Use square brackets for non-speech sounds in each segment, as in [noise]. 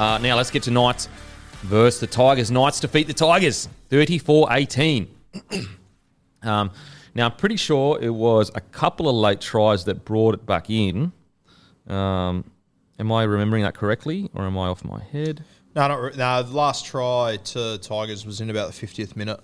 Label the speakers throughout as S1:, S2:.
S1: Uh, now let's get to Knights versus the Tigers. Knights defeat the Tigers 34 18. [clears throat] um, now, I'm pretty sure it was a couple of late tries that brought it back in. Um, am I remembering that correctly, or am I off my head?
S2: No, not re- no. The last try to Tigers was in about the 50th minute.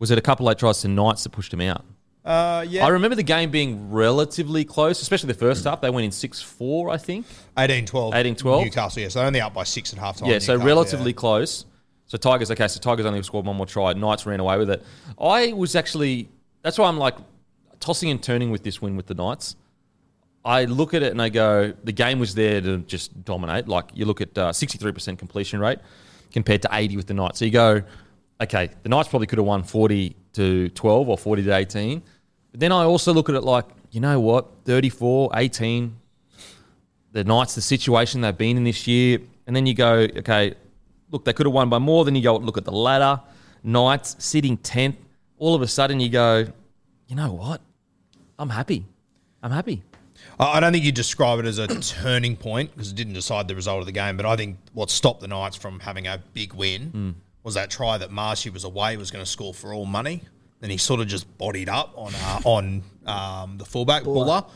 S1: Was it a couple of late tries to Knights that pushed him out?
S2: Uh, yeah.
S1: I remember the game being relatively close, especially the first half. They went in 6 4, I think.
S2: 18 12.
S1: 18-12.
S2: Newcastle, yes. They're only up by six at half time.
S1: Yeah, so relatively close. So Tigers, okay, so Tigers only scored one more try. Knights ran away with it. I was actually, that's why I'm like tossing and turning with this win with the Knights. I look at it and I go, the game was there to just dominate. Like you look at uh, 63% completion rate compared to 80 with the Knights. So you go, okay, the Knights probably could have won 40 to 12 or 40 to 18. But then I also look at it like, you know what, 34, 18, the Knights, the situation they've been in this year. And then you go, okay, look, they could have won by more. Then you go look at the ladder, Knights sitting 10th. All of a sudden you go, you know what? I'm happy. I'm happy.
S2: I don't think you describe it as a [coughs] turning point because it didn't decide the result of the game. But I think what stopped the Knights from having a big win
S1: Hmm.
S2: Was that try that Marshy was away was going to score for all money. Then he sort of just bodied up on uh, on um, the fullback Bula.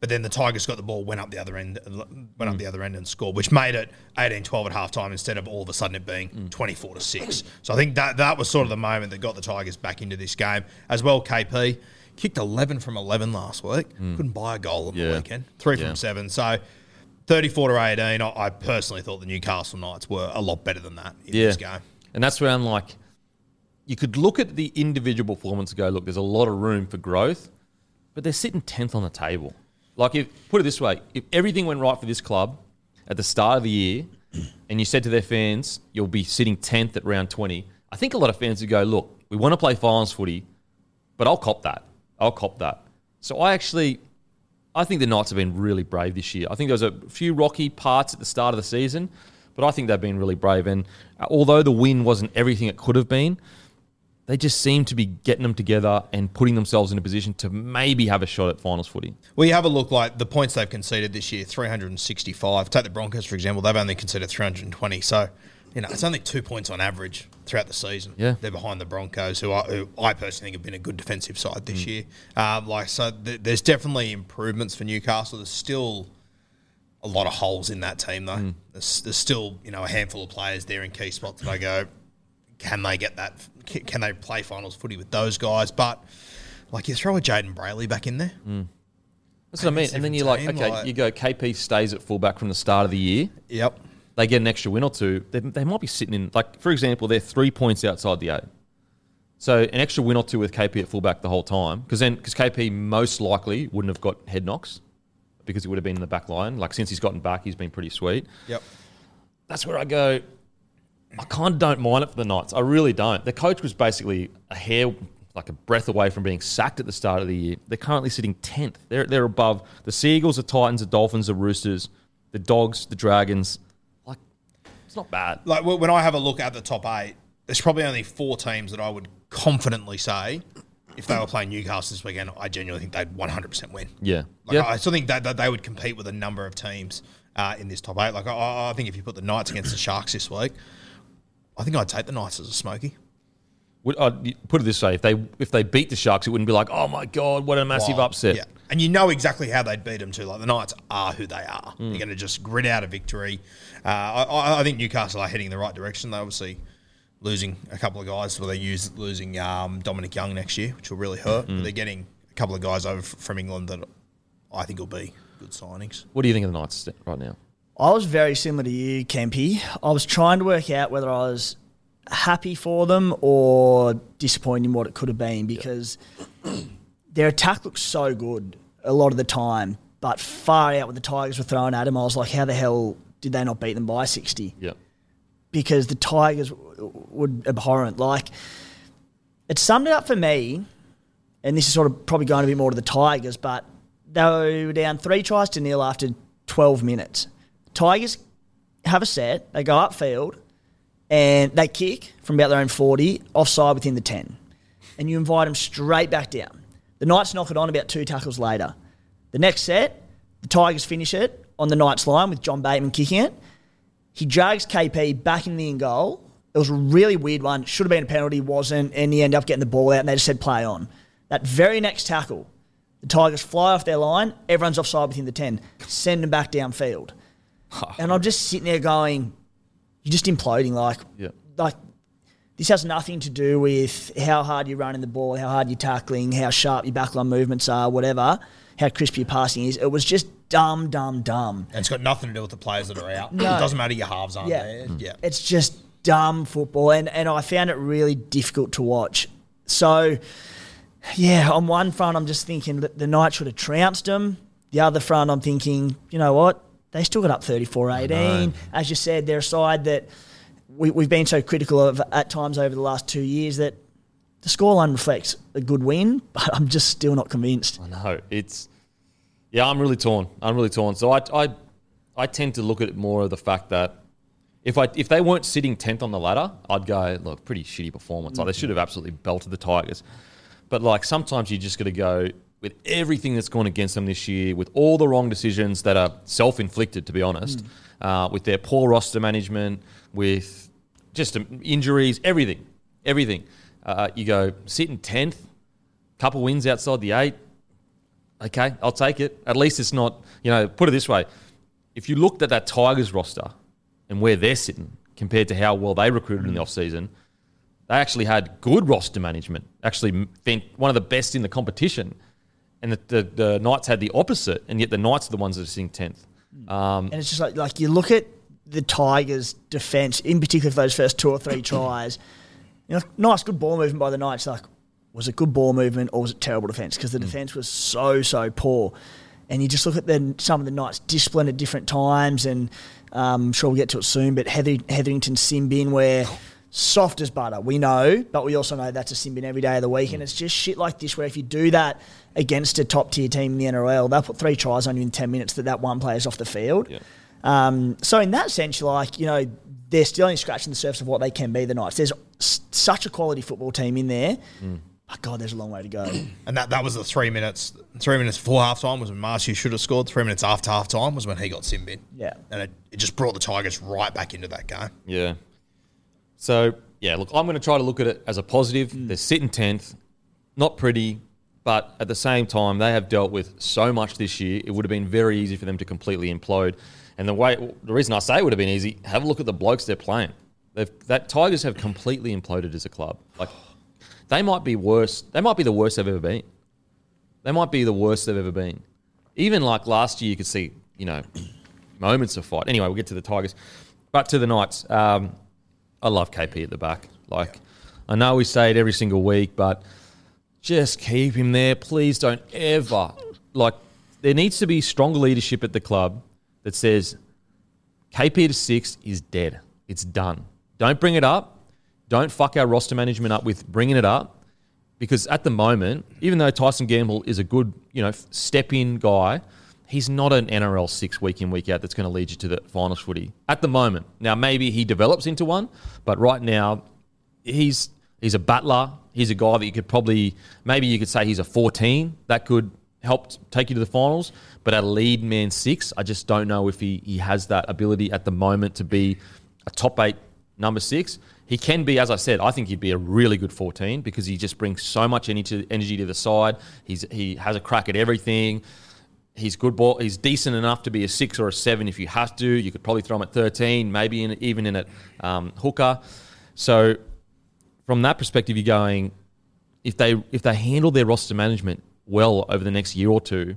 S2: But then the Tigers got the ball, went up the other end, went up the other end and scored, which made it 18-12 at halftime instead of all of a sudden it being 24 to six. So I think that that was sort of the moment that got the Tigers back into this game as well. KP kicked 11 from 11 last week, couldn't buy a goal on the weekend, three
S1: Yeah.
S2: from seven. So 34 to 18. I, I personally thought the Newcastle Knights were a lot better than that in
S1: Yeah.
S2: this game.
S1: And that's where I'm like, you could look at the individual performance and go, look, there's a lot of room for growth, but they're sitting 10th on the table. Like, if put it this way, if everything went right for this club at the start of the year, and you said to their fans, you'll be sitting 10th at round 20, I think a lot of fans would go, look, we want to play finals footy, but I'll cop that. I'll cop that. So I actually, I think the Knights have been really brave this year. I think there was a few rocky parts at the start of the season, but I think they've been really brave. And uh, although the win wasn't everything it could have been, they just seem to be getting them together and putting themselves in a position to maybe have a shot at finals footy.
S2: Well, you have a look like the points they've conceded this year 365. Take the Broncos, for example, they've only conceded 320. So, you know, it's only two points on average throughout the season.
S1: Yeah.
S2: They're behind the Broncos, who, are, who I personally think have been a good defensive side this
S1: Mm.
S2: year. Um, like, so th- there's definitely improvements for Newcastle. There's still a lot of holes in that team, though.
S1: Mm.
S2: There's, there's still, you know, a handful of players there in key spots that I go, can they get that? Can they play finals footy with those guys? But, like, you throw a Jayden Brailey back in there.
S1: That's what I mean. And then you're like,
S2: team,
S1: okay,
S2: like-
S1: you go KP stays at fullback from the start of the year.
S2: Yep.
S1: They get an extra win or two. They, they might be sitting in, like, for example, they're three points outside the eight. So an extra win or two with KP at fullback the whole time, because then because KP most likely wouldn't have got head knocks because he would have been in the back line. Like since he's gotten back, he's been pretty sweet.
S2: Yep.
S1: That's where I go. I kind of don't mind it for the Knights. I really don't. The coach was basically a hair, like a breath away from being sacked at the start of the year. They're currently sitting tenth. They're they're above the Seagulls, the Titans, the Dolphins, the Roosters, the Dogs, the Dragons. Like it's not bad.
S2: like when I have a look at the top eight, there's probably only four teams that I would confidently say, if they were playing Newcastle this weekend, I genuinely think they'd 100% win.
S1: Yeah.
S2: Like
S1: yeah.
S2: I still think that, that they would compete with a number of teams uh, in this top eight. Like I, I think if you put the Knights against the Sharks this week, I think I'd take the Knights as a smoky.
S1: Would, I'd put it this way: if they if they beat the Sharks, it wouldn't be like, oh my god, what a massive
S2: Wow.
S1: upset.
S2: Yeah. And you know exactly how they'd beat them too. Like the Knights are who they are.
S1: Hmm.
S2: They're going to just grit out a victory. Uh, I- I think Newcastle are heading in the right direction. They obviously losing a couple of guys. Well, they use losing um, Dominic Young next year, which will really hurt.
S1: Hmm.
S2: But they're getting a couple of guys over from England that I think will be good signings.
S1: What do you think of the Knights right now?
S3: I was very similar to you, Kempy. I was trying to work out whether I was happy for them or disappointed in what it could have been because their attack looked so good a lot of the time, but far out what the Tigers were throwing at them, I was like, how the hell did they not beat them by 60?
S1: Yeah.
S3: because the Tigers w- would abhorrent. Like it summed it up for me, and this is sort of probably going a bit more to the Tigers, but they were down three tries to nil after 12 minutes. Tigers have a set, they go upfield, and they kick from about their own 40, offside within the 10. And you invite them straight back down. The Knights knock it on about two tackles later. The next set, the Tigers finish it on the Knights line with John Bateman kicking it. He drags KP back in the in goal. It was a really weird one. Should have been a penalty, wasn't, and he ended up getting the ball out and they just said play on. That very next tackle, the Tigers fly off their line, everyone's offside within the 10, send them back downfield. [laughs] and I'm just sitting there going, you're just imploding. Like,
S1: Yeah.
S3: like this has nothing to do with how hard you're running the ball, how hard you're tackling, how sharp your backline movements are, whatever, how crisp your passing is. It was just dumb, dumb, dumb.
S2: And it's got nothing to do with the players that are out.
S3: No.
S2: It doesn't matter your halves aren't
S3: Yeah.
S2: there. Yeah.
S3: It's just dumb football, and, and I found it really difficult to watch. So, yeah, on one front, I'm just thinking that the Knights should have trounced them. The other front, I'm thinking, you know what? They still got up 34 18. As you said, they're a side that we, we've been so critical of at times over the last two years that the scoreline reflects a good win, [laughs] but I'm just still not convinced.
S1: I know it's. Yeah, I'm really torn. I'm really torn. So I, I, I tend to look at it more of the fact that if I if they weren't sitting tenth on the ladder, I'd go look pretty shitty performance. Like they should have absolutely belted the Tigers. But like sometimes you just got to go with everything that's gone against them this year, with all the wrong decisions that are self inflicted, to be honest, uh, with their poor roster management, with just um, injuries, everything, everything. Uh, you go sitting tenth, couple wins outside the eight. Okay, I'll take it. At least it's not, you know, put it this way. If you looked at that Tigers roster and where they're sitting compared to how well they recruited in the mm. offseason, they actually had good roster management, actually one of the best in the competition. And the, the, the Knights had the opposite, and yet the Knights are the ones that are sitting 10th. Mm. Um,
S3: And it's just like like you look at the Tigers' defense, in particular for those first two or three [coughs] tries. You know, nice, good ball movement by the Knights. Like, was it good ball movement or was it terrible defense? Because the mm. defense was so so poor. And you just look at the, some of the Knights' discipline at different times, and um, I'm sure we'll get to it soon. But Heather, Hetherington sin bin, where soft as butter, we know, but we also know that's a sin bin every day of the week. And it's just shit like this where if you do that against a top tier team in the NRL, they'll put three tries on you in 10 minutes that that one player's off the field.
S1: Yeah.
S3: Um, so in that sense, you're like, you know, they're still only scratching the surface of what they can be. The Knights. There's s- such a quality football team in there. But God, there's a long way to go. [clears throat]
S2: And that, that was the three minutes. Three minutes before half time was when Marcy should have scored. Three minutes after half time was when he got sin bin.
S3: Yeah.
S2: And it, it just brought the Tigers right back into that game.
S1: Yeah. So yeah, look, I'm going to try to look at it as a positive. Mm. They're sitting tenth, not pretty, but at the same time, they have dealt with so much this year. It would have been very easy for them to completely implode. And the way, the reason I say it would have been easy, have a look at the blokes they're playing. They've, that Tigers have completely imploded as a club. Like they might be worse. They might be the worst they've ever been. They might be the worst they've ever been. Even like last year, you could see, you know, [clears throat] moments of fight. Anyway, we'll get to the Tigers. But to the Knights, um, I love KP at the back. Like, I know we say it every single week, but just keep him there. Please don't ever. Like, there needs to be stronger leadership at the club that says KP to six is dead. It's done. Don't bring it up. Don't fuck our roster management up with bringing it up because at the moment, even though Tyson Gamble is a good, you know, step in guy, he's not an NRL six week in week out that's going to lead you to the finals footy at the moment. Now maybe he develops into one, but right now he's he's a battler. He's a guy that you could probably maybe you could say he's a 14 that could help take you to the finals. But at a lead man six, I just don't know if he he has that ability at the moment to be a top eight number six. He can be, as I said, I think he'd be a really good 14 because he just brings so much energy to, the side. He's he has a crack at everything. He's good ball. He's decent enough to be a six or a seven if you have to. You could probably throw him at 13, maybe in, even in at um, hooker. So from that perspective, you're going if they if they handle their roster management well over the next year or two,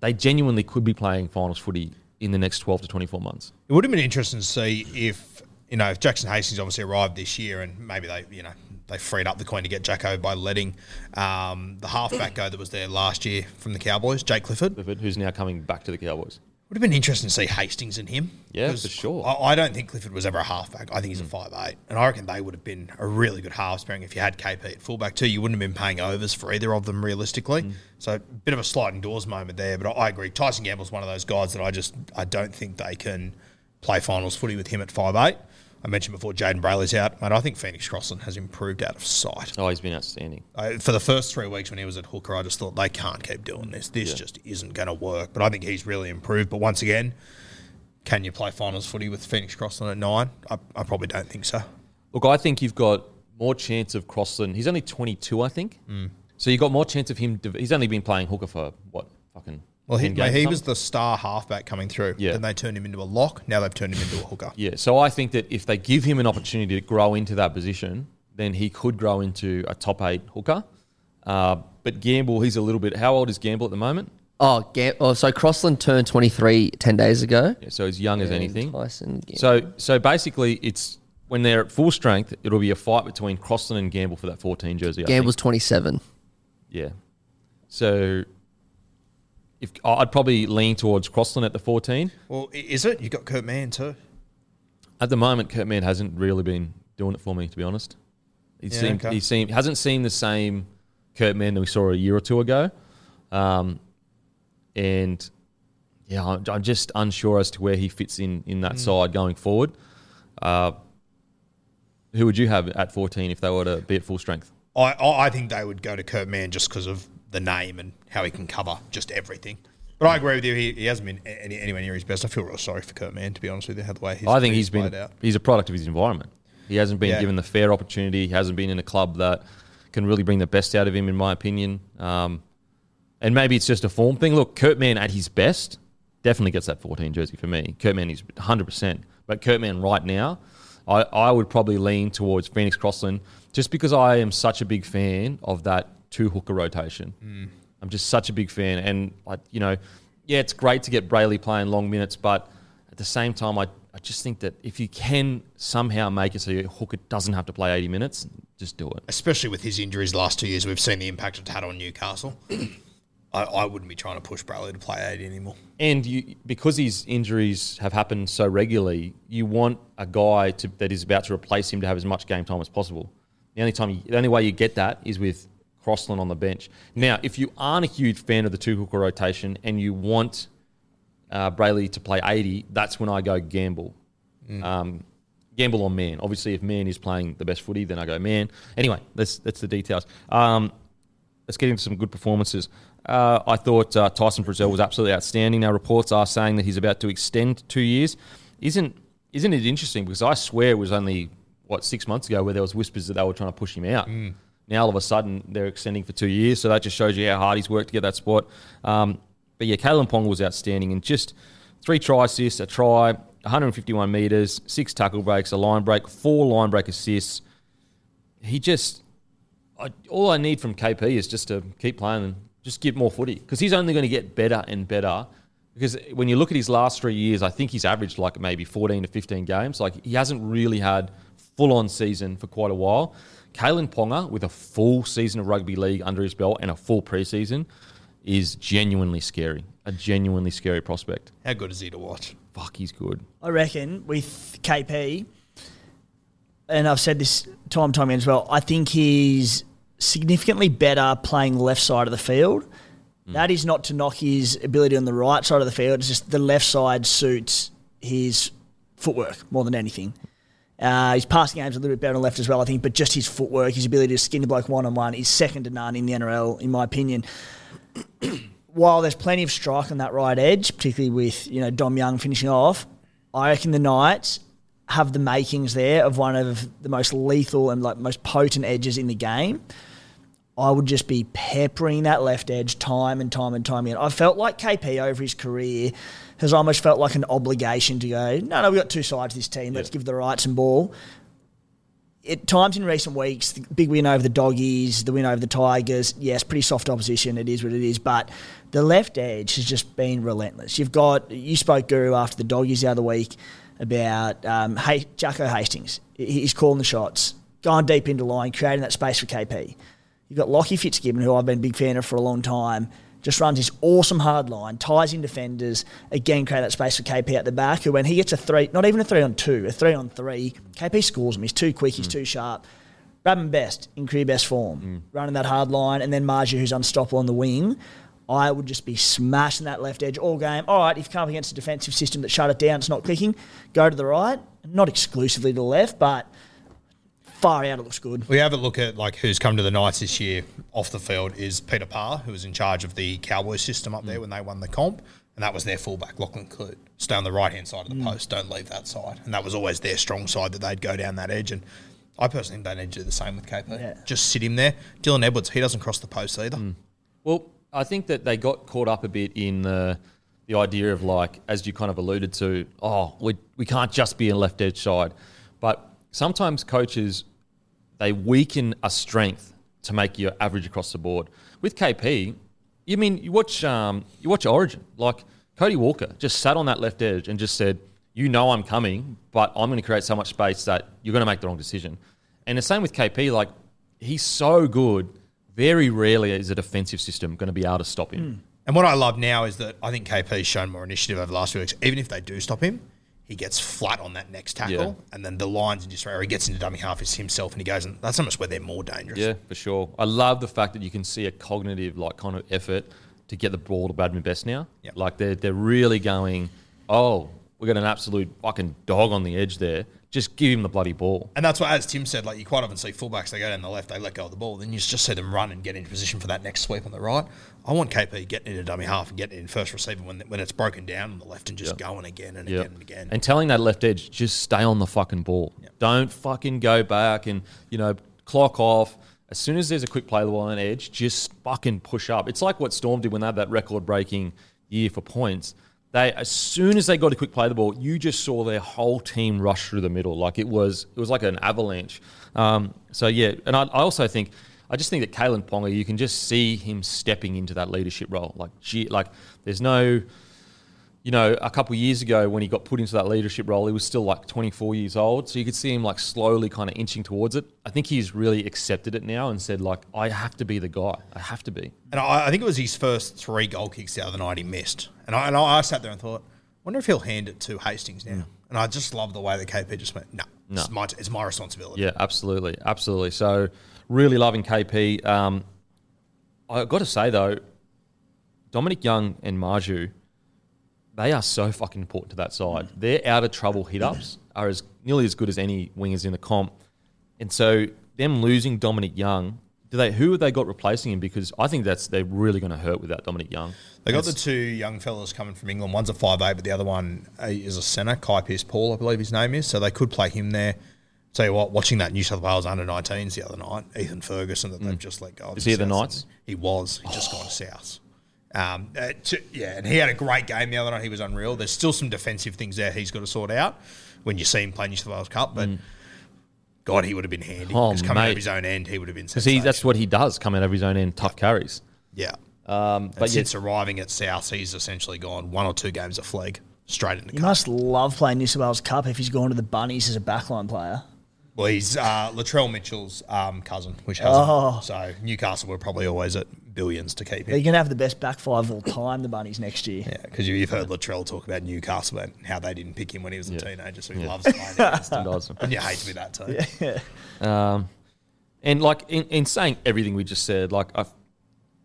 S1: they genuinely could be playing finals footy in the next 12 to 24 months.
S2: It would have been interesting to see if you know if Jackson Hastings obviously arrived this year and maybe they you know they freed up the coin to get Jacko by letting um, the halfback go that was there last year from the Cowboys, Jake Clifford.
S1: Clifford, who's now coming back to the Cowboys.
S2: Would have been interesting to see Hastings and him.
S1: Yeah, for sure.
S2: I, I don't think Clifford was ever a halfback. I think he's a five eight, and I reckon they would have been a really good halves pairing if you had KP at fullback too. You wouldn't have been paying overs for either of them realistically. So a bit of a sliding doors moment there, but I, I agree. Tyson Gamble's one of those guys that I just I don't think they can play finals footy with him at five eight. I mentioned before Jayden Brailey's out, and I think Phoenix Crossland has improved out of sight.
S1: Oh, he's been outstanding.
S2: I, for the first three weeks when he was at hooker, I just thought they can't keep doing this. This just isn't going to work. But I think he's really improved. But once again, can you play finals footy with Phoenix Crossland at nine? I, I probably don't think so.
S1: Look, I think you've got more chance of Crossland. He's only 22, I think.
S2: Mm.
S1: So you've got more chance of him. He's only been playing hooker for what? Fucking.
S2: Well, he,
S1: 10 games
S2: he was the star halfback coming through.
S1: Yeah.
S2: Then they turned him into a lock. Now they've turned him into a hooker.
S1: Yeah. So I think that if they give him an opportunity to grow into that position, then he could grow into a top eight hooker. Uh, but Gamble, he's a little bit. How old is Gamble at the moment?
S4: Oh, Gam- oh, so Crossland turned 23 10 days ago.
S1: Yeah, so he's young as anything.
S4: Tyson Gamble.
S1: So so basically, it's when they're at full strength, it'll be a fight between Crossland and Gamble for that 14 jersey. I think.
S4: Gamble's 27.
S1: Yeah. So if I'd probably lean towards Crossland at the 14.
S2: Well, is it? you got Kurt Mann too.
S1: At the moment, Kurt Mann hasn't really been doing it for me, to be honest. He
S2: Yeah,
S1: seemed
S2: okay.
S1: he seemed hasn't seen the same Kurt Mann that we saw a year or two ago, um, and yeah, I'm, I'm just unsure as to where he fits in in
S2: Mm.
S1: that side going forward. Uh, who would you have at 14 if they were to be at full strength?
S2: I, I I think they would go to Kurt Mann just because of the name and how he can cover just everything. But I agree with you. He, he hasn't been any, anywhere near his best. I feel real sorry for Kurt Mann, to be honest with you, how the way he's
S1: I think he's been
S2: out.
S1: he's a product of his environment. He hasn't been
S2: Yeah.
S1: given the fair opportunity. He hasn't been in a club that can really bring the best out of him, in my opinion. Um, and maybe it's just a form thing. Look, Kurt Mann at his best definitely gets that 14 jersey for me. Kurt Mann is 100%. But Kurt Mann right now, I, I would probably lean towards Phoenix Crossland just because I am such a big fan of that two hooker rotation. I'm just such a big fan. And, I, you know, yeah, it's great to get Brailey playing long minutes, but at the same time, I, I just think that if you can somehow make it so your hooker doesn't have to play 80 minutes, just do it.
S2: especially with his injuries the last two years, we've seen the impact it's had on Newcastle. [clears throat] I, I wouldn't be trying to push Brailey to play 80 anymore.
S1: And you, because his injuries have happened so regularly, you want a guy to, that is about to replace him to have as much game time as possible. The only time, you, the only way you get that is with Crossland on the bench. Now, if you aren't a huge fan of the two hooker rotation and you want uh, Brailey to play 80, that's when I go gamble. Um, gamble on man. Obviously, if man is playing the best footy, then I go man. Anyway, that's that's the details. Um, let's get into some good performances. Uh, I thought uh, Tyson Frizzell was absolutely outstanding. Now reports are saying that he's about to extend two years. Isn't isn't it interesting? Because I swear it was only what six months ago where there was whispers that they were trying to push him out. Now all of a sudden they're extending for two years, so that just shows you how hard he's worked to get that spot. Um, but yeah, Kalyn Ponga was outstanding and just three try assists, a try, 151 meters, six tackle breaks, a line break, four line break assists. He just I, all I need from KP is just to keep playing and just give more footy because he's only going to get better and better. Because when you look at his last three years, I think he's averaged like maybe 14 to 15 games. Like he hasn't really had full on season for quite a while. Kalyn Ponga with a full season of rugby league under his belt and a full preseason is genuinely scary. A genuinely scary prospect.
S2: How good is he to watch?
S1: Fuck, he's good.
S3: I reckon with KP, and I've said this time and time again as well, I think he's significantly better playing left side of the field mm. That is not to knock his ability on the right side of the field. It's just the left side suits his footwork more than anything. Uh, his passing game's a little bit better on the left as well, I think, but just his footwork, his ability to skin the bloke one on one is second to none in the NRL, in my opinion. [clears throat] While there's plenty of strike on that right edge, particularly with you know Dom Young finishing off, I reckon the Knights have the makings there of one of the most lethal and like most potent edges in the game. I would just be peppering that left edge time and time and time again. I felt like KP over his career has almost felt like an obligation to go, no, no, we've got two sides to this team. Let's give the right some ball. At times in recent weeks, the big win over the Doggies, the win over the Tigers, yes, pretty soft opposition. It is what it is. But the left edge has just been relentless. You've got, you spoke, Guru, after the Doggies the other week about um, hey, Jacko Hastings. He's calling the shots, going deep into line, creating that space for KP. You've got Lockie Fitzgibbon, who I've been a big fan of for a long time, just runs this awesome hard line, ties in defenders, again create that space for KP at the back, who when he gets a three, not even a three on two, a three on three, KP scores him. He's too quick, he's mm. too sharp. Bradman Best in career best form, mm. running that hard line, and then Marzhew, who's unstoppable on the wing. I would just be smashing that left edge all game. All right, if you come up against a defensive system that shut it down, it's not clicking, go to the right. Not exclusively to the left, but far out, it looks good.
S2: We have a look at like who's come to the Knights this year off the field is Peter Parr, who was in charge of the Cowboys system up there when they won the comp, and that was their fullback, Lachlan Coote. Stay on the right hand side of the mm. post, don't leave that side, and that was always their strong side that they'd go down that edge. And I personally think they need to do the same with KP.
S3: Yeah.
S2: Just sit him there. Dylan Edwards, he doesn't cross the post either. Mm.
S1: Well, I think that they got caught up a bit in the the idea of like, as you kind of alluded to, oh, we we can't just be a left edge side, but sometimes coaches they weaken a strength to make you average across the board. With KP, you mean you watch um, you watch Origin, like Cody Walker just sat on that left edge and just said, "You know I'm coming, but I'm going to create so much space that you're going to make the wrong decision." And the same with KP, like he's so good. Very rarely is a defensive system going to be able to stop him.
S2: And what I love now is that I think KP's shown more initiative over the last few weeks. Even if they do stop him, he gets flat on that next tackle,
S1: Yeah.
S2: and then the lines just where he gets into dummy half is himself, and he goes, and that's almost where they're more dangerous.
S1: Yeah, for sure. I love the fact that you can see a cognitive like kind of effort to get the ball to Bradman Best now.
S2: Yep.
S1: Like they're they're really going, oh, we got an absolute fucking dog on the edge there. Just give him the bloody ball.
S2: And that's why, as Tim said, like you quite often see fullbacks, they go down the left, they let go of the ball, then you just see them run and get into position for that next sweep on the right. I want KP getting into dummy half and getting in first receiver when, when it's broken down on the left and just going again and
S1: Yeah.
S2: again and again.
S1: And telling that left edge, just stay on the fucking ball. Don't fucking go back and, you know, clock off. As soon as there's a quick play the ball on an edge, just fucking push up. It's like what Storm did when they had that record breaking year for points. They as soon as they got a quick play the ball, you just saw their whole team rush through the middle. Like it was it was like an avalanche. Um, so yeah, and I, I also think I just think that Kalyn Ponga, you can just see him stepping into that leadership role. Like gee, like there's no you know, a couple of years ago when he got put into that leadership role, he was still like 24 years old. So you could see him like slowly kind of inching towards it. I think he's really accepted it now and said, like, I have to be the guy. I have to be.
S2: And I, I think it was his first three goal kicks the other night he missed. And I, and I, I sat there and thought, wonder if he'll hand it to Hastings now. And I just love the way that KP just went, no,
S1: No.
S2: It's, my, it's my responsibility.
S1: Yeah, absolutely. Absolutely. So really loving KP. Um, i got to say, though, Dominic Young and Marzhew, they are so fucking important to that side. Their out of trouble hit ups are as nearly as good as any wingers in the comp. And so them losing Dominic Young, do they who have they got replacing him? Because I think that's they're really going to hurt without Dominic Young.
S2: They got the two young fellas coming from England. One's a five eight, but the other one uh, is a centre, Kai Pearce-Paul, I believe his name is. So they could play him there. Tell you what, watching that New South Wales under 19s the other night, Ethan Ferguson that they've just let go. of
S1: Is he at the
S2: South
S1: Knights?
S2: He was. He just gone to South. Um, uh, to- yeah, and he had a great game the other night. He was unreal. There's still some defensive things there he's got to sort out when you see him play New South Wales Cup, but. God, he would have been handy.
S1: Oh,
S2: Because coming out
S1: mate.
S2: of his own end, he would have been
S1: Because that's what he does, come out of his own end, tough carries.
S2: Yeah.
S1: Um,
S2: But
S1: but yeah,
S2: since arriving at South, he's essentially gone one or two games of flag straight into
S3: He
S2: cup.
S3: must love playing New South Wales Cup if he's gone to the Bunnies as a backline player.
S2: Well, he's uh, Latrell Mitchell's um, cousin, which has
S3: Oh.
S2: him. So Newcastle were probably always at billions to keep
S3: They're
S2: him.
S3: going to have the best back five of all time, the Bunnies, next year.
S2: Yeah, because you've heard Latrell talk about Newcastle and how they didn't pick him when he was a teenager, so he loves playing against him.
S1: does.
S2: And you hate to be that too.
S1: Um, and like in, in saying everything we just said, like I,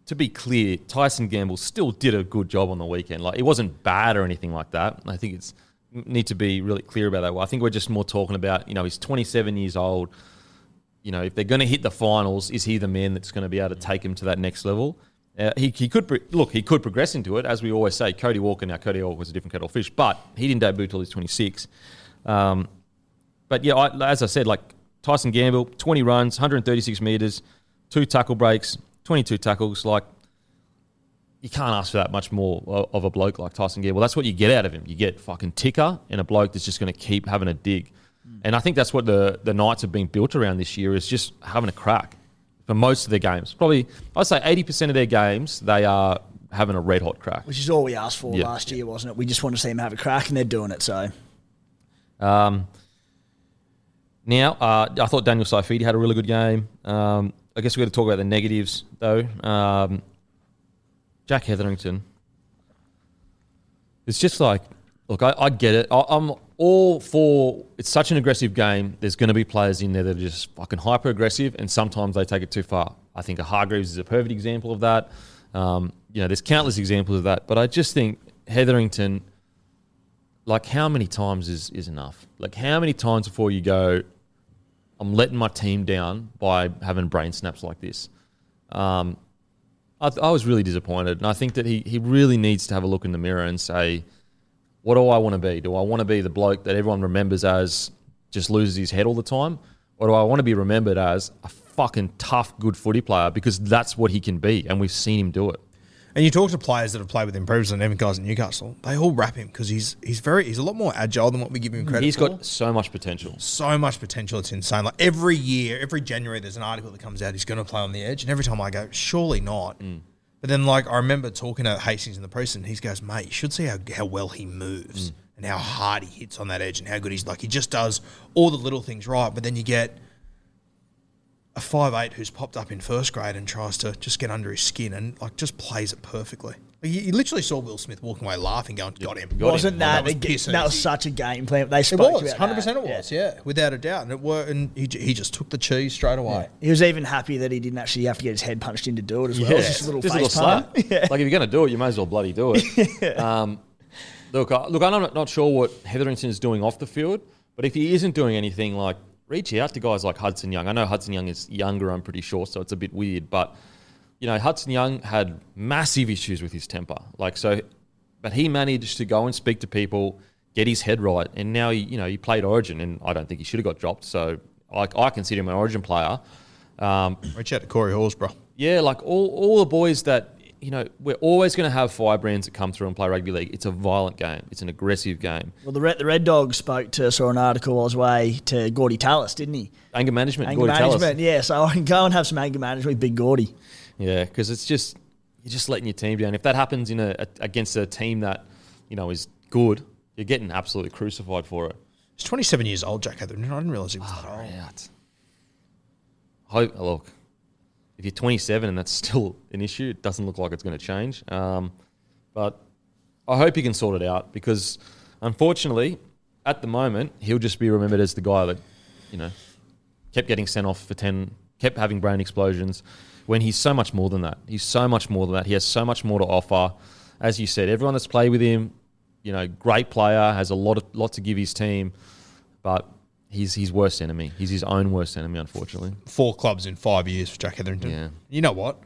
S1: to be clear, Tyson Gamble still did a good job on the weekend. Like it wasn't bad or anything like that. I think it's need to be really clear about that. Well, I think we're just more talking about you know he's 27 years old. You know, if they're going to hit the finals, is he the man that's going to be able to take him to that next level? Uh, he, he could pro- look. He could progress into it, as we always say. Cody Walker now. Cody Walker was a different kettle of fish, but he didn't debut till he's 26. Um, but yeah, I, as I said, like Tyson Gamble, 20 runs, 136 meters, two tackle breaks, 22 tackles. Like you can't ask for that much more of a bloke like Tyson Gamble. That's what you get out of him. You get fucking ticker and a bloke that's just going to keep having a dig. And I think that's what the the Knights have been built around this year is just having a crack for most of their games. Probably I'd say 80% of their games they are having a red hot crack.
S3: Which is all we asked for
S1: Yeah.
S3: last year, wasn't it? We just want to see them have a crack, and they're doing it. So
S1: Um, now, uh, I thought Daniel Saifiti had a really good game. Um, I guess we've got to talk about the negatives, though. Um, Jack Hetherington. It's just like, look, I, I get it. I, I'm all for it's such an aggressive game. There's going to be players in there that are just fucking hyper aggressive, and sometimes they take it too far. I think a Hargreaves is a perfect example of that. Um, you know, there's countless examples of that, but I just think Hetherington like how many times is, is enough? Like how many times before you go, I'm letting my team down by having brain snaps like this? Um, I, I was really disappointed, and I think that he, he really needs to have a look in the mirror and say, what do I want to be? Do I want to be the bloke that everyone remembers as just loses his head all the time, or do I want to be remembered as a fucking tough, good footy player because that's what he can be, and we've seen him do it.
S2: And you talk to players that have played with him previously, and even guys at Newcastle, they all rap him because he's he's very he's a lot more agile than what we give him credit
S1: He's
S2: for.
S1: got so much potential.
S2: so much potential. It's insane. Like every year, every January, there's an article that comes out. He's going to play on the edge, and every time I go, surely not. Mm. But then, like I remember talking to Hastings in the preseason, he goes, "Mate, you should see how how well he moves mm. and how hard he hits on that edge, and how good he's like. He just does all the little things right. But then you get." A five eight who's popped up in first grade and tries to just get under his skin and like just plays it perfectly. You, you literally saw Will Smith walking away laughing, going, "Got him."
S1: Got
S3: wasn't that
S2: was
S3: that,
S2: piss
S3: that was such a game plan? They
S2: It was hundred
S3: that.
S2: percent. It was, yeah. without a doubt, and it were, and he, he just took the cheese straight away.
S3: He was even happy that he didn't actually have to get his head punched in to do it as well. It was just a little
S1: Just
S3: face
S1: slap. [laughs]
S3: palm. Yeah.
S1: Like if you're going to do it, you may as well bloody do it. [laughs] um, look, I, look, I'm not, not sure what Hetherington is doing off the field, but if he isn't doing anything, like reach out to guys like Hudson Young. I know Hudson Young is younger, I'm pretty sure, so it's a bit weird, but you know Hudson Young had massive issues with his temper, like so, but he managed to go and speak to people, get his head right, and now he, you know, he played Origin, and I don't think he should have got dropped. So I, I consider him an Origin player. Um,
S2: Reach out to Corey Horsburgh.
S1: yeah, like all, all the boys that, you know, we're always going to have five firebrands that come through and play rugby league. It's a violent game. It's an aggressive game.
S3: Well, the Red, the Red Dogs spoke to, saw an article on his way to Gordy Tallis, didn't he?
S1: Anger management,
S3: Anger
S1: Gordy Tallis.
S3: management, yeah. So [laughs] I can go and have some anger management with Big Gordy.
S1: Yeah, because it's just, you're just letting your team down. If that happens in a, a against a team that, you know, is good, you're getting absolutely crucified for it.
S2: He's 27 years old, Jack Hetherington. I didn't realise he was that ah, old.
S1: Out. Hope, look, if you're 27 and that's still an issue, it doesn't look like it's going to change. Um, but I hope he can sort it out because, unfortunately, at the moment, he'll just be remembered as the guy that, you know, kept getting sent off for 10, kept having brain explosions when he's so much more than that. He's so much more than that. He has so much more to offer. As you said, everyone that's played with him, you know, great player, has a lot of lot to give his team, but he's his worst enemy. He's his own worst enemy, unfortunately.
S2: Four clubs in five years for Jack Hetherington.
S1: Yeah.
S2: You know what?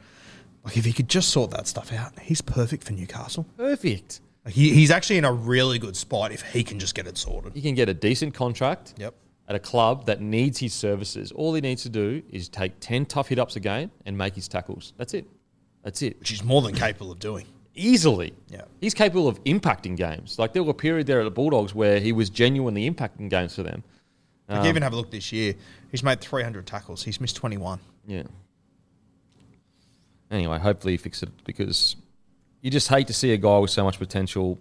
S2: Like if he could just sort that stuff out, he's perfect for Newcastle.
S1: Perfect.
S2: Like, he, he's actually in a really good spot if he can just get it sorted.
S1: He can get a decent contract
S2: Yep.
S1: at a club that needs his services. All he needs to do is take 10 tough hit ups a game and make his tackles. That's it. That's it.
S2: Which he's more than capable of doing.
S1: Easily.
S2: Yeah.
S1: He's capable of impacting games. Like there was a period there at the Bulldogs where he was genuinely impacting games for them.
S2: Like even have a look this year. He's made 300 tackles. He's missed 21.
S1: Yeah. Anyway, hopefully he fixes it because you just hate to see a guy with so much potential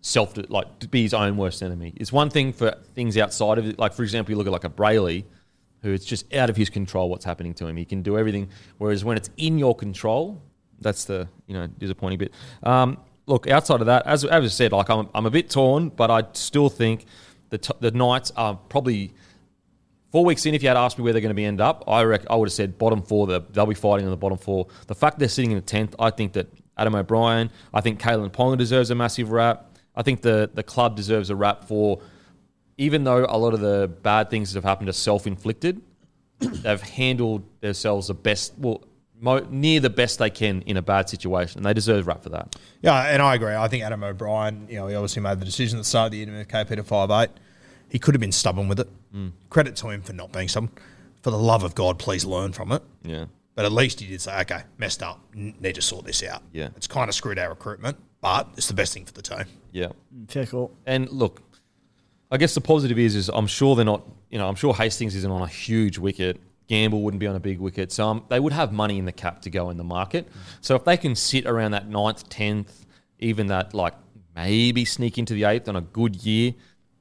S1: self like to be his own worst enemy. It's one thing for things outside of it, like for example, you look at like a Brailey, who it's just out of his control what's happening to him. He can do everything, whereas when it's in your control, that's the you know disappointing bit. Um, look, outside of that, as, as I said, like I'm, I'm a bit torn, but I still think the t- the Knights are probably Four weeks in, if you had asked me where they're going to be end up, I reckon I would have said bottom four. They'll be fighting in the bottom four. The fact they're sitting in the tenth, I think that Adam O'Brien, I think Kalyn Ponga deserves a massive rap. I think the the club deserves a rap for, even though a lot of the bad things that have happened are self inflicted, [clears throat] they've handled themselves the best, well, near the best they can in a bad situation, and they deserve rap for that.
S2: Yeah, and I agree. I think Adam O'Brien, you know, he obviously made the decision at the start of the year to move KP to five eight. He could have been stubborn with it. Credit to him for not being stubborn. For the love of God, please learn from it.
S1: Yeah.
S2: But at least he did say, okay, messed up, n- need to sort this out.
S1: Yeah.
S2: It's kind of screwed our recruitment, but it's the best thing for the team.
S1: Yeah.
S3: Fair call.
S1: And look, I guess the positive is, is I'm sure they're not. You know, I'm sure Hastings isn't on a huge wicket. Gamble wouldn't be on a big wicket, so um, they would have money in the cap to go in the market. So if they can sit around that ninth, tenth, even that like maybe sneak into the eighth on a good year,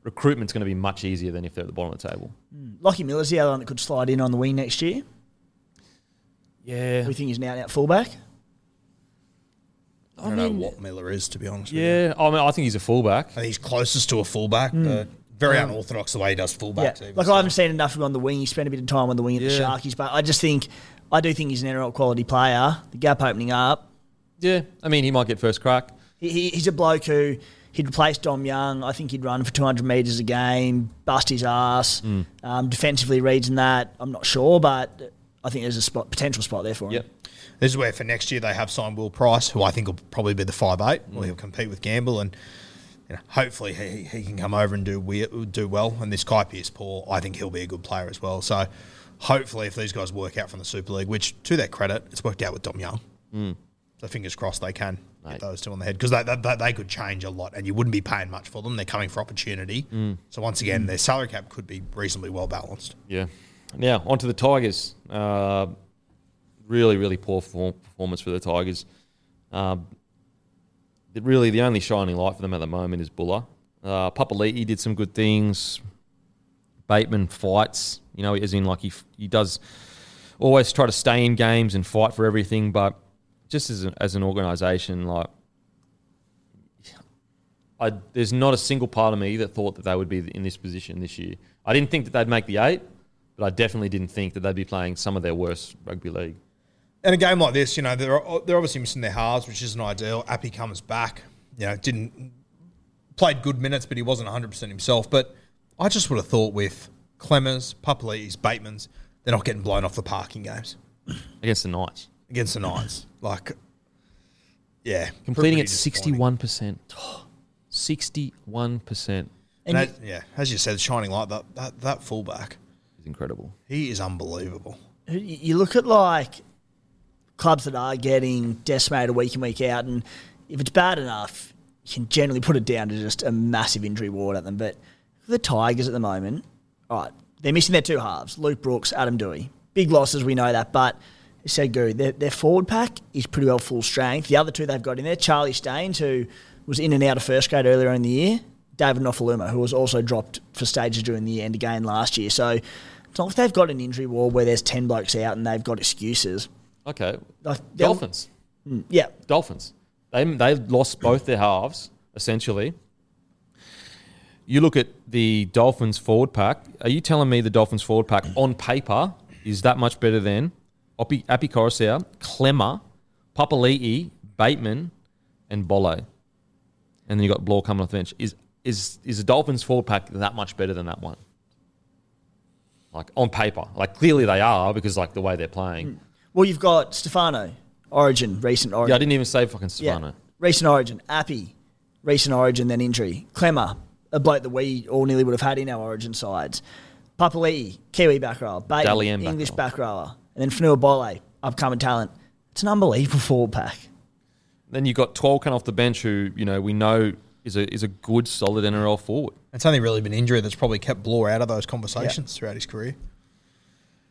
S1: recruitment's going to be much easier than if they're at the bottom of the table. Hmm.
S3: Lockie Miller's the other one that could slide in on the wing next year.
S1: Yeah,
S3: We think he's an out and out fullback.
S2: I don't know what Miller is, to be honest with you.
S1: yeah. I mean, I think he's a fullback.
S2: I think he's closest to a fullback, hmm. but very unorthodox the way he does fullback.
S3: Yeah.
S2: fullbacks.
S3: Like
S2: so.
S3: I haven't seen enough of him on the wing. He spent a bit of time on the wing at the
S1: Yeah.
S3: Sharkies, but I just think I do think he's an NRL quality player. The gap opening up.
S1: Yeah, I mean, he might get first crack.
S3: He, he, he's a bloke who he'd replace Dom Young. I think he'd run for 200 metres a game, bust his ass.
S1: Mm.
S3: Um, defensively reads in that. I'm not sure, but I think there's a spot, potential spot there for him.
S1: Yep.
S2: This is where for next year they have signed Will Pryce, who I think will probably be the five eight. Well, he'll compete with Gamble, and you know, hopefully he, he can come over and do we, do well. And this Kai Pearce-Paul, I think he'll be a good player as well. So hopefully, if these guys work out from the Super League, which to their credit, it's worked out with Dom Young. So fingers crossed they can
S1: Mate.
S2: get those two on the head because they, they, they could change a lot, and you wouldn't be paying much for them. They're coming for opportunity. So once again, their salary cap could be reasonably well balanced.
S1: Yeah. Now onto the Tigers. Uh, really, really poor form, performance for the Tigers. Um, really, the only shining light for them at the moment is Bula. Uh, Papali'i did some good things. Bateman fights, you know, as in like he he does always try to stay in games and fight for everything, but just as an, as an organisation, like I, there's not a single part of me that thought that they would be in this position this year. I didn't think that they'd make the eight, but I definitely didn't think that they'd be playing some of their worst rugby league.
S2: And a game like this, you know, they're they're obviously missing their halves, which isn't ideal. Appy comes back, you know, didn't played good minutes, but he wasn't 100 percent himself. But I just would have thought with Klemmers, Papali's, Bateman's, they're not getting blown off the parking games
S1: against the Knights,
S2: against the Knights. Like, yeah,
S1: completing at 61%. 61% [gasps]
S2: And
S3: And
S2: as, yeah, as you said, shining light that that that fullback,
S1: is incredible.
S2: he is unbelievable.
S3: you, you look at like clubs that are getting decimated week in, week out, and if it's bad enough, you can generally put it down to just a massive injury ward at them. But the Tigers at the moment, all right, they're missing their two halves Luke Brooks, Adam Doueihi. Big losses, we know that, but said Guru, their, their forward pack is pretty well full strength. The other two they've got in there, Charlie Staines, who was in and out of first grade earlier in the year, David Nofoaluma, who was also dropped for stages during the year and again last year. So it's not like they've got an injury ward where there's 10 blokes out and they've got excuses.
S1: Okay.
S3: Like,
S1: Dolphins.
S3: Hmm, yeah.
S1: Dolphins. They they lost both their halves essentially. You look at the Dolphins forward pack. Are you telling me the Dolphins forward pack on paper is that much better than Opi, Api Koroisau, Klemmer, Papali'i, Bateman, and Bolo? And then you've got Blore coming off the bench. Is is is the Dolphins forward pack that much better than that one? Like on paper, like clearly they are because like the way they're playing. Mm.
S3: Well, you've got Stefano, Origin, recent Origin.
S1: Yeah, I didn't even say fucking
S3: Yeah.
S1: Stefano.
S3: Recent Origin. Appy, recent Origin, then injury. Klemmer, a bloke that we all nearly would have had in our Origin sides. Papali'i, Kiwi back rower. Bateman,
S1: Dally back
S3: English back rower. And then Fonua Pole, upcoming talent. It's an unbelievable forward pack.
S1: Then you've got Twelkan off the bench, who you know we know is a is a good, solid NRL forward.
S2: It's only really been injury that's probably kept Blore out of those conversations throughout his career.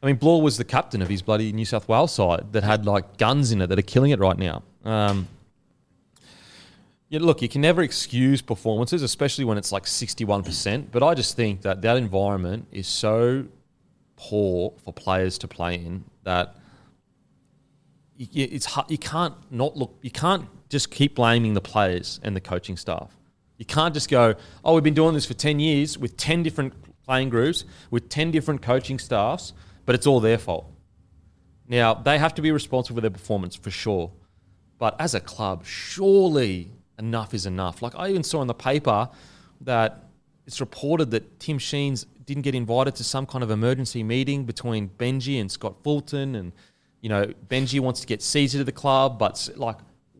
S1: I mean, Blore was the captain of his bloody New South Wales side that had like guns in it that are killing it right now. Um, yeah, look, you can never excuse performances, especially when it's like sixty-one percent. But I just think that that environment is so poor for players to play in that you, it's hard, you can't not look. You can't just keep blaming the players and the coaching staff. You can't just go, "Oh, we've been doing this for ten years with ten different playing groups with 10 different coaching staffs, but it's all their fault. Now, they have to be responsible for their performance for sure. But as a club, surely enough is enough. Like I even saw in the paper that it's reported that Tim Sheens didn't get invited to some kind of emergency meeting between Benji and Scott Fulton, and you know Benji wants to get Caesar to the club, but like,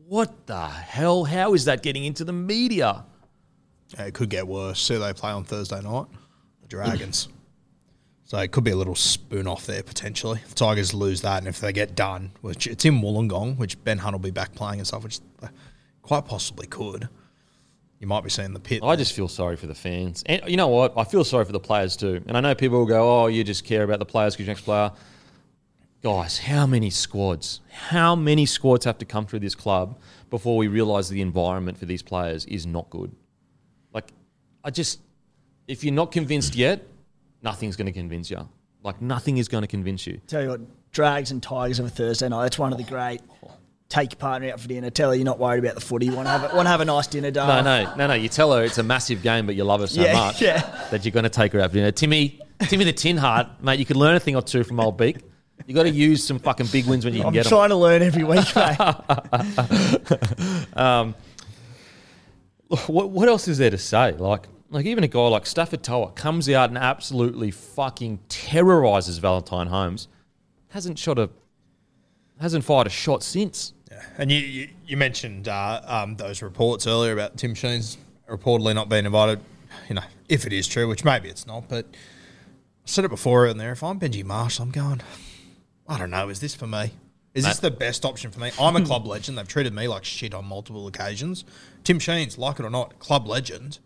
S1: what the hell? How is that getting into the media?
S2: Yeah, it could get worse. See, they play on Thursday night, the Dragons. [clears throat] so it could be a little spoon off there potentially. If Tigers lose that, and if they get done, which it's in Wollongong, which Ben Hunt will be back playing and stuff, which quite possibly could. You might be seeing the pit.
S1: I just feel sorry for the fans, and you know what? I feel sorry for the players too. And I know people will go, "Oh, you just care about the players because you're next player." Guys, how many squads? How many squads have to come through this club before we realise the environment for these players is not good? Like, I just, if you're not convinced yet, nothing's going to convince you. Like, nothing is going to convince you.
S3: Tell you what, Drags and Tigers of a Thursday night. That's one of the great. Take your partner out for dinner. Tell her you're not worried about the footy. Want to have a, want to have a nice dinner, darling.
S1: no, no, no. no. You tell her it's a massive game, but you love her so
S3: Yeah,
S1: much
S3: yeah.
S1: that you're going to take her out for dinner. Timmy, Timmy the Tin Heart, mate, you could learn a thing or two from old Beak. You got to use some fucking big wins when you can
S3: I'm
S1: get them.
S3: I'm trying to learn every week, mate. [laughs]
S1: Um, what, what else is there to say? Like, like even a guy like Starford To'a comes out and absolutely fucking terrorizes Valentine Holmes. Hasn't shot a, hasn't fired a shot since.
S2: And you, you, you mentioned uh, um, those reports earlier about Tim Sheens reportedly not being invited. You know, if it is true, which maybe it's not, but I said it before in there. If I'm Benji Marshall, I'm going. I don't know. Is this for me? Is this the best option for me? I'm a [laughs] club legend. They've treated me like shit on multiple occasions. Tim Sheens, like it or not, club legend.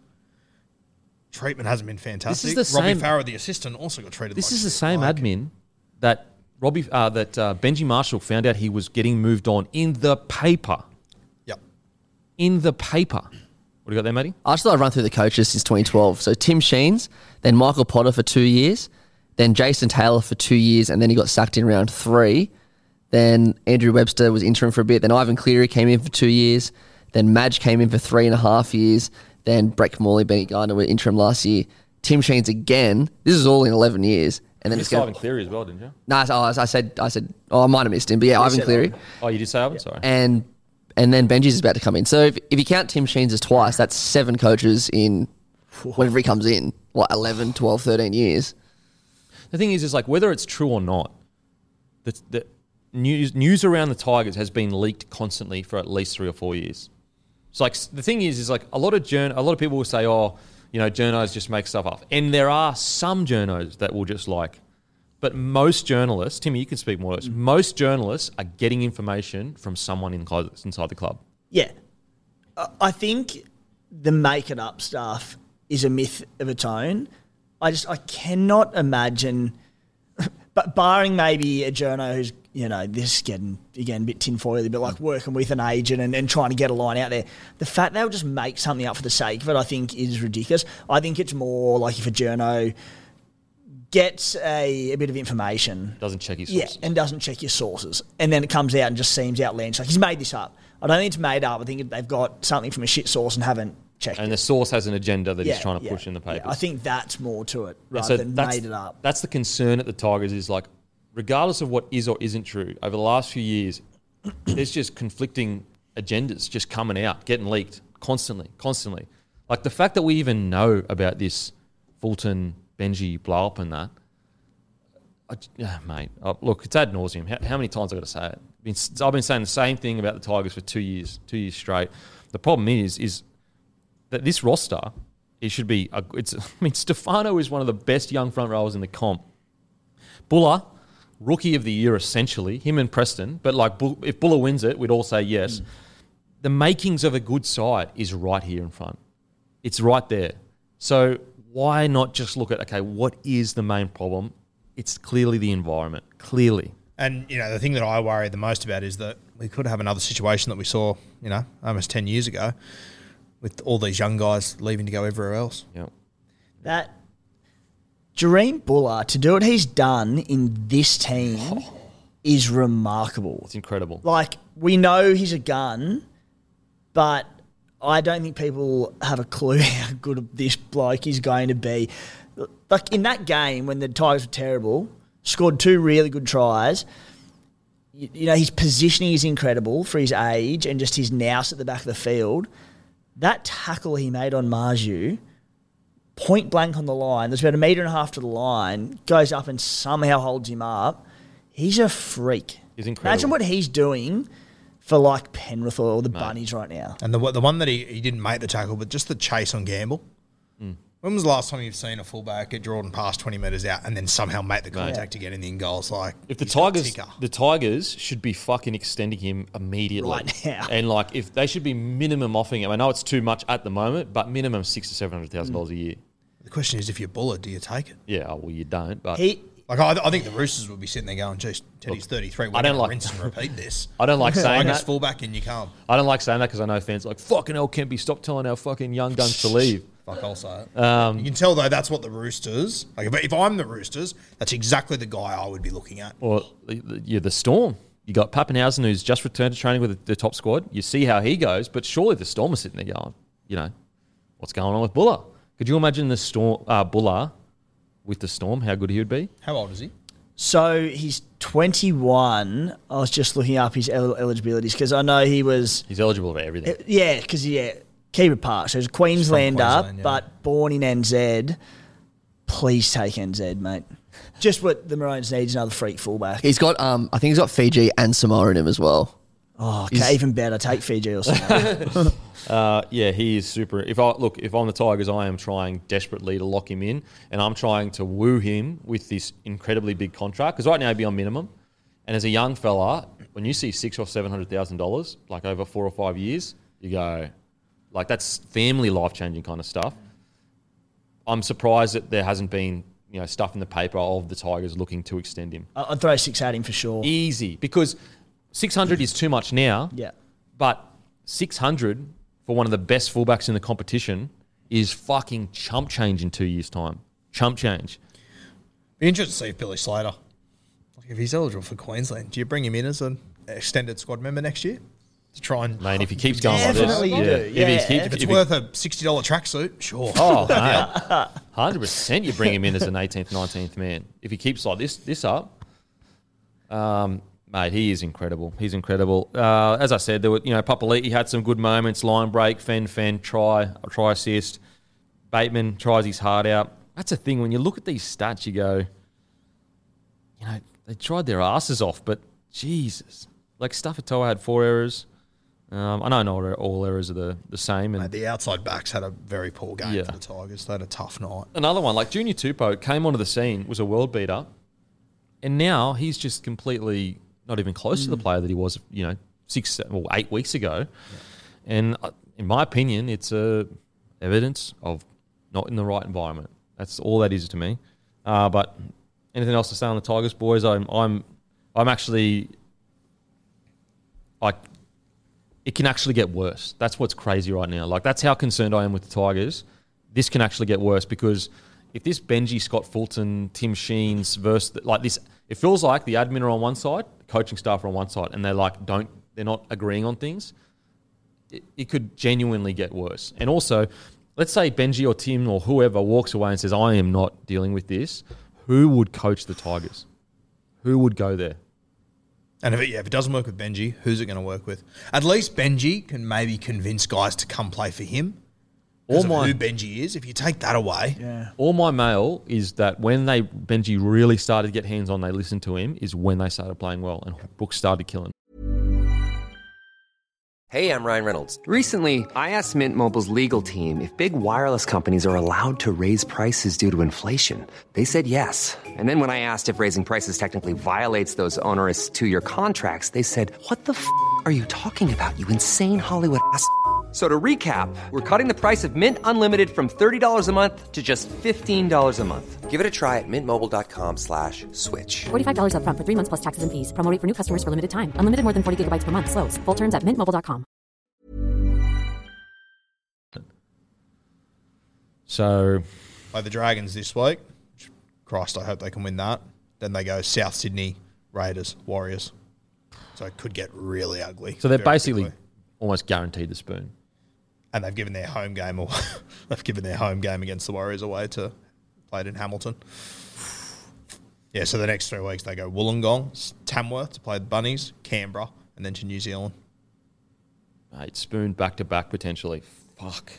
S2: Treatment hasn't been fantastic.
S1: This is the
S2: Robbie
S1: same-
S2: Farah, the assistant, also got treated.
S1: This
S2: like
S1: is the
S2: shit.
S1: same
S2: Like,
S1: admin that Robbie, uh, that uh, Benji Marshall found out he was getting moved on in the paper.
S2: Yep.
S1: In the paper. What do you got there, matey?
S4: I just thought I'd run through the coaches since 2012. So Tim Sheens, then Michael Potter for two years, then Jason Taylor for two years, and then he got sacked in round three. Then Andrew Webster was interim for a bit. Then Ivan Cleary came in for two years. Then Madge came in for three and a half years. Then Brett Kimmorley, Benny Gardner were interim last year. Tim Sheens again. This is all in 11 years. And then
S1: You
S4: it's
S1: Ivan Cleary as well, didn't you?
S4: No, so I said, I said, oh, I might have missed him, but yeah, Ivan Cleary
S1: Oh, you did say Ivan? Sorry.
S4: and and then Benji's is about to come in. So if, if you count Tim Sheens as twice, that's seven coaches in whenever he comes in, what, 11, 12, 13 years.
S1: The thing is, is like whether it's true or not, the, the news news around the Tigers has been leaked constantly for at least three or four years. So like the thing is, is like a lot of journ a lot of people will say, oh, you know, journos just make stuff up, and there are some journos that will just like, but most journalists, Timmy, you can speak more. this, mm. Most journalists are getting information from someone in, inside the club.
S3: Yeah. I- I think the make it up stuff is a myth of its own. I just I cannot imagine [laughs] but barring maybe a journo who's you know, this is getting again a bit tinfoily, but like working with an agent and, and trying to get a line out there. The fact they'll just make something up for the sake of it, I think, is ridiculous. I think it's more like if a journo gets a, a bit of information
S1: Doesn't check his
S3: yeah, and doesn't check your sources. And then it comes out and just seems outlandish. Like he's made this up. I don't think it's made up. I think they've got something from a shit source and haven't checked
S1: and
S3: it.
S1: the source has an agenda that he's trying to
S3: yeah,
S1: push in the
S3: yeah. I think that's more to it
S1: Yeah,
S3: rather than made it up.
S1: That's the concern at the Tigers is like, regardless of what is or isn't true, over the last few years, [clears throat] there's just conflicting agendas just coming out, getting leaked constantly, constantly. Like the fact that we even know about this Fulton Benji blow up and that, I, mate. Uh, look, it's ad nauseum. How, how many times I got to say it? Been, I've been saying the same thing about the Tigers for two years, two years straight. The problem is, is that this roster, it should be. A, it's. [laughs] I mean, Stefano is one of the best young front rowers in the comp. Bula, rookie of the year essentially, him and Preston. But like, if Bula wins it, we'd all say yes. Hmm. The makings of a good side is right here in front. It's right there. So why not just look at okay, what is the main problem? It's clearly the environment. Clearly.
S2: And you know, the thing that I worry the most about is that we could have another situation that we saw, you know, almost ten years ago, with all these young guys leaving to go everywhere else.
S1: Yeah.
S3: That Jahream Bula to do what he's done in this team oh. is remarkable.
S1: It's incredible.
S3: Like we know he's a gun, but I don't think people have a clue [laughs] how good this bloke is going to be. like in that game when the Tigers were terrible, scored two really good tries. You, you know his positioning is incredible for his age and just his nous at the back of the field. That tackle he made on Marzhew, point blank on the line. There's about a metre and a half to the line. Goes up and somehow holds him up. He's a freak.
S1: He's incredible.
S3: Imagine what he's doing for like Penrith or the Bunnies right now.
S2: And the the one that he, he didn't make the tackle, but just the chase on Gamble.
S1: Hmm.
S2: When was the last time you've seen a fullback get Jordan past twenty metres out and then somehow make the contact to get in the in goals? Like
S1: If the
S2: he's got a
S1: Tigers, the Tigers should be fucking extending him immediately
S3: Right now.
S1: and like if they should be minimum offering him. I know it's too much at the moment, but minimum six to seven hundred thousand dollars a year.
S2: The question is, if you're bullet, do you take it?
S1: Yeah, oh, well you don't, but
S3: He
S2: Like I, I think the Roosters would be sitting there going, "Geez, Teddy's thirty three. We're
S1: I don't like-
S2: rinse and [laughs] repeat this."
S1: I don't like [laughs] saying that.
S2: fullback and you come.
S1: I don't like saying that because I know fans are like fucking hell, Kempy, stop telling our fucking young guns to [laughs] leave.
S2: Like I'll say it.
S1: Um,
S2: you can tell though that's what the Roosters. Like if, if I'm the Roosters, that's exactly the guy I would be looking at.
S1: Or you're the Storm. You got Papenhuyzen who's just returned to training with the, the top squad. You see how he goes, but surely the Storm are sitting there going, you know, what's going on with Bula? Could you imagine the Storm uh, Bula with the Storm? How good he would be.
S2: How old is he?
S3: So he's 21. I was just looking up his el- eligibilities because I know he was,
S1: He's eligible for everything.
S3: yeah, because yeah, Kiva Park. So he's a Queenslander,
S2: Queensland, yeah.
S3: but born in NZ. Please take NZ, mate. Just what the Maroons need is another freak fullback.
S4: He's got, um, I think he's got Fiji and Samoa in him as well.
S3: Oh, okay, even better. Take Fiji or something. [laughs]
S1: Uh, yeah, he is super. If I look, if I'm the Tigers, I am trying desperately to lock him in, and I'm trying to woo him with this incredibly big contract because right now he'd be on minimum. And as a young fella, when you see six or seven hundred thousand dollars, like over four or five years, you go, like that's family life changing kind of stuff. I'm surprised that there hasn't been you know stuff in the paper of the Tigers looking to extend him.
S3: I'd throw six at him for sure.
S1: Easy because six hundred is too much now.
S3: Yeah.
S1: But 600 for one of the best fullbacks in the competition is fucking chump change in two years' time. Chump change.
S2: Be interested to see if Billy Slater, like if he's eligible for Queensland, do you bring him in as an extended squad member next year to try and?
S1: Mate, if he keeps going like this.
S3: Definitely you
S1: If, he's
S3: yeah.
S1: keep,
S2: if it's
S1: if he-
S2: worth a sixty dollar tracksuit, sure.
S1: Oh, [laughs] mate. 100% you bring him in as an 18th, 19th man. If he keeps like this this up, um, mate, he is incredible. He's incredible. Uh, as I said, there were, you know, Papali'i had some good moments, line break, fend, fend, try, try assist. Bateman tries his heart out. That's a thing. When you look at these stats, you go, you know, they tried their asses off, but Jesus. Like, Starford To'a had four errors. Um, I know not all errors are the, the same. And
S2: Mate, the outside backs had a very poor game
S1: Yeah.
S2: for the Tigers. They had a tough night.
S1: another one like Junior Tupou came onto the scene, was a world beater, and now he's just completely not even close to the player that he was, you know, six or eight weeks ago. And uh, in my opinion, it's a evidence of not in the right environment. That's all that is to me. Uh, but anything else to say on the Tigers, boys? I'm I'm I'm actually like it can actually get worse. That's what's crazy right now. Like that's how concerned I am with the Tigers. This can actually get worse because if this Benji, Scott Fulton, Tim Sheens versus like this, it feels like the admin are on one side, coaching staff are on one side, and they're like don't they're not agreeing on things. It, it could genuinely get worse. And also, let's say Benji or Tim or whoever walks away and says, "I am not dealing with this." Who would coach the Tigers? Who would go there?
S2: And if it, yeah, if it doesn't work with Benji, who's it going to work with? At least Benji can maybe convince guys to come play for him.
S1: All
S2: of
S1: my
S2: who Benji is. If you take that away,
S3: Yeah.
S1: all my mail is that when they Benji really started to get hands on, they listened to him. Is when they started playing well and Brooks started killing.
S5: Hey, I'm Ryan Reynolds. Recently, I asked Mint Mobile's legal team if big wireless companies are allowed to raise prices due to inflation. They said yes. And then when I asked if raising prices technically violates those onerous two year contracts, they said, What the f are you talking about, you insane Hollywood ass? F- So to recap, we're cutting the price of Mint Unlimited from $30 a month to just $15 a month. Give it a try at mintmobile.com slash switch.
S6: $45 upfront for three months plus taxes and fees. Promo for new customers for limited time. Unlimited more than 40 gigabytes per month. Slows. Full terms at mintmobile.com.
S1: So
S2: play the Dragons this week. Christ, I hope they can win that. Then they go South Sydney Raiders Warriors. So it could get really ugly.
S1: so they're basically
S2: quickly.
S1: almost guaranteed the spoon.
S2: And they've given their home game. Or [laughs] they've given their home game against the Warriors away to played in Hamilton. Yeah, so the next three weeks they go Wollongong, Tamworth to play the Bunnies, Canberra, and then to New Zealand.
S1: Mate, Spoon back to back potentially. Fuck.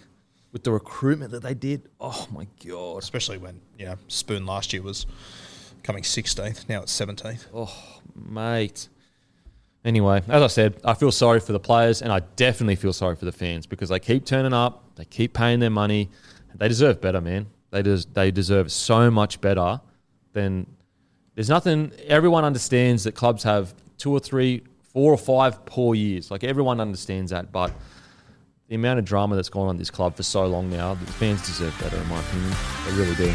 S1: With the recruitment that they did. Oh my god.
S2: Especially when, you know, Spoon last year was coming 16th, now it's 17th.
S1: Oh, mate. Anyway, as I said, I feel sorry for the players and I definitely feel sorry for the fans because they keep turning up, they keep paying their money. They deserve better, man. They des- they deserve so much better than there's nothing everyone understands that clubs have two or three, four or five poor years. Like everyone understands that, but the amount of drama that's gone on this club for so long now, the fans deserve better in my opinion. They really do.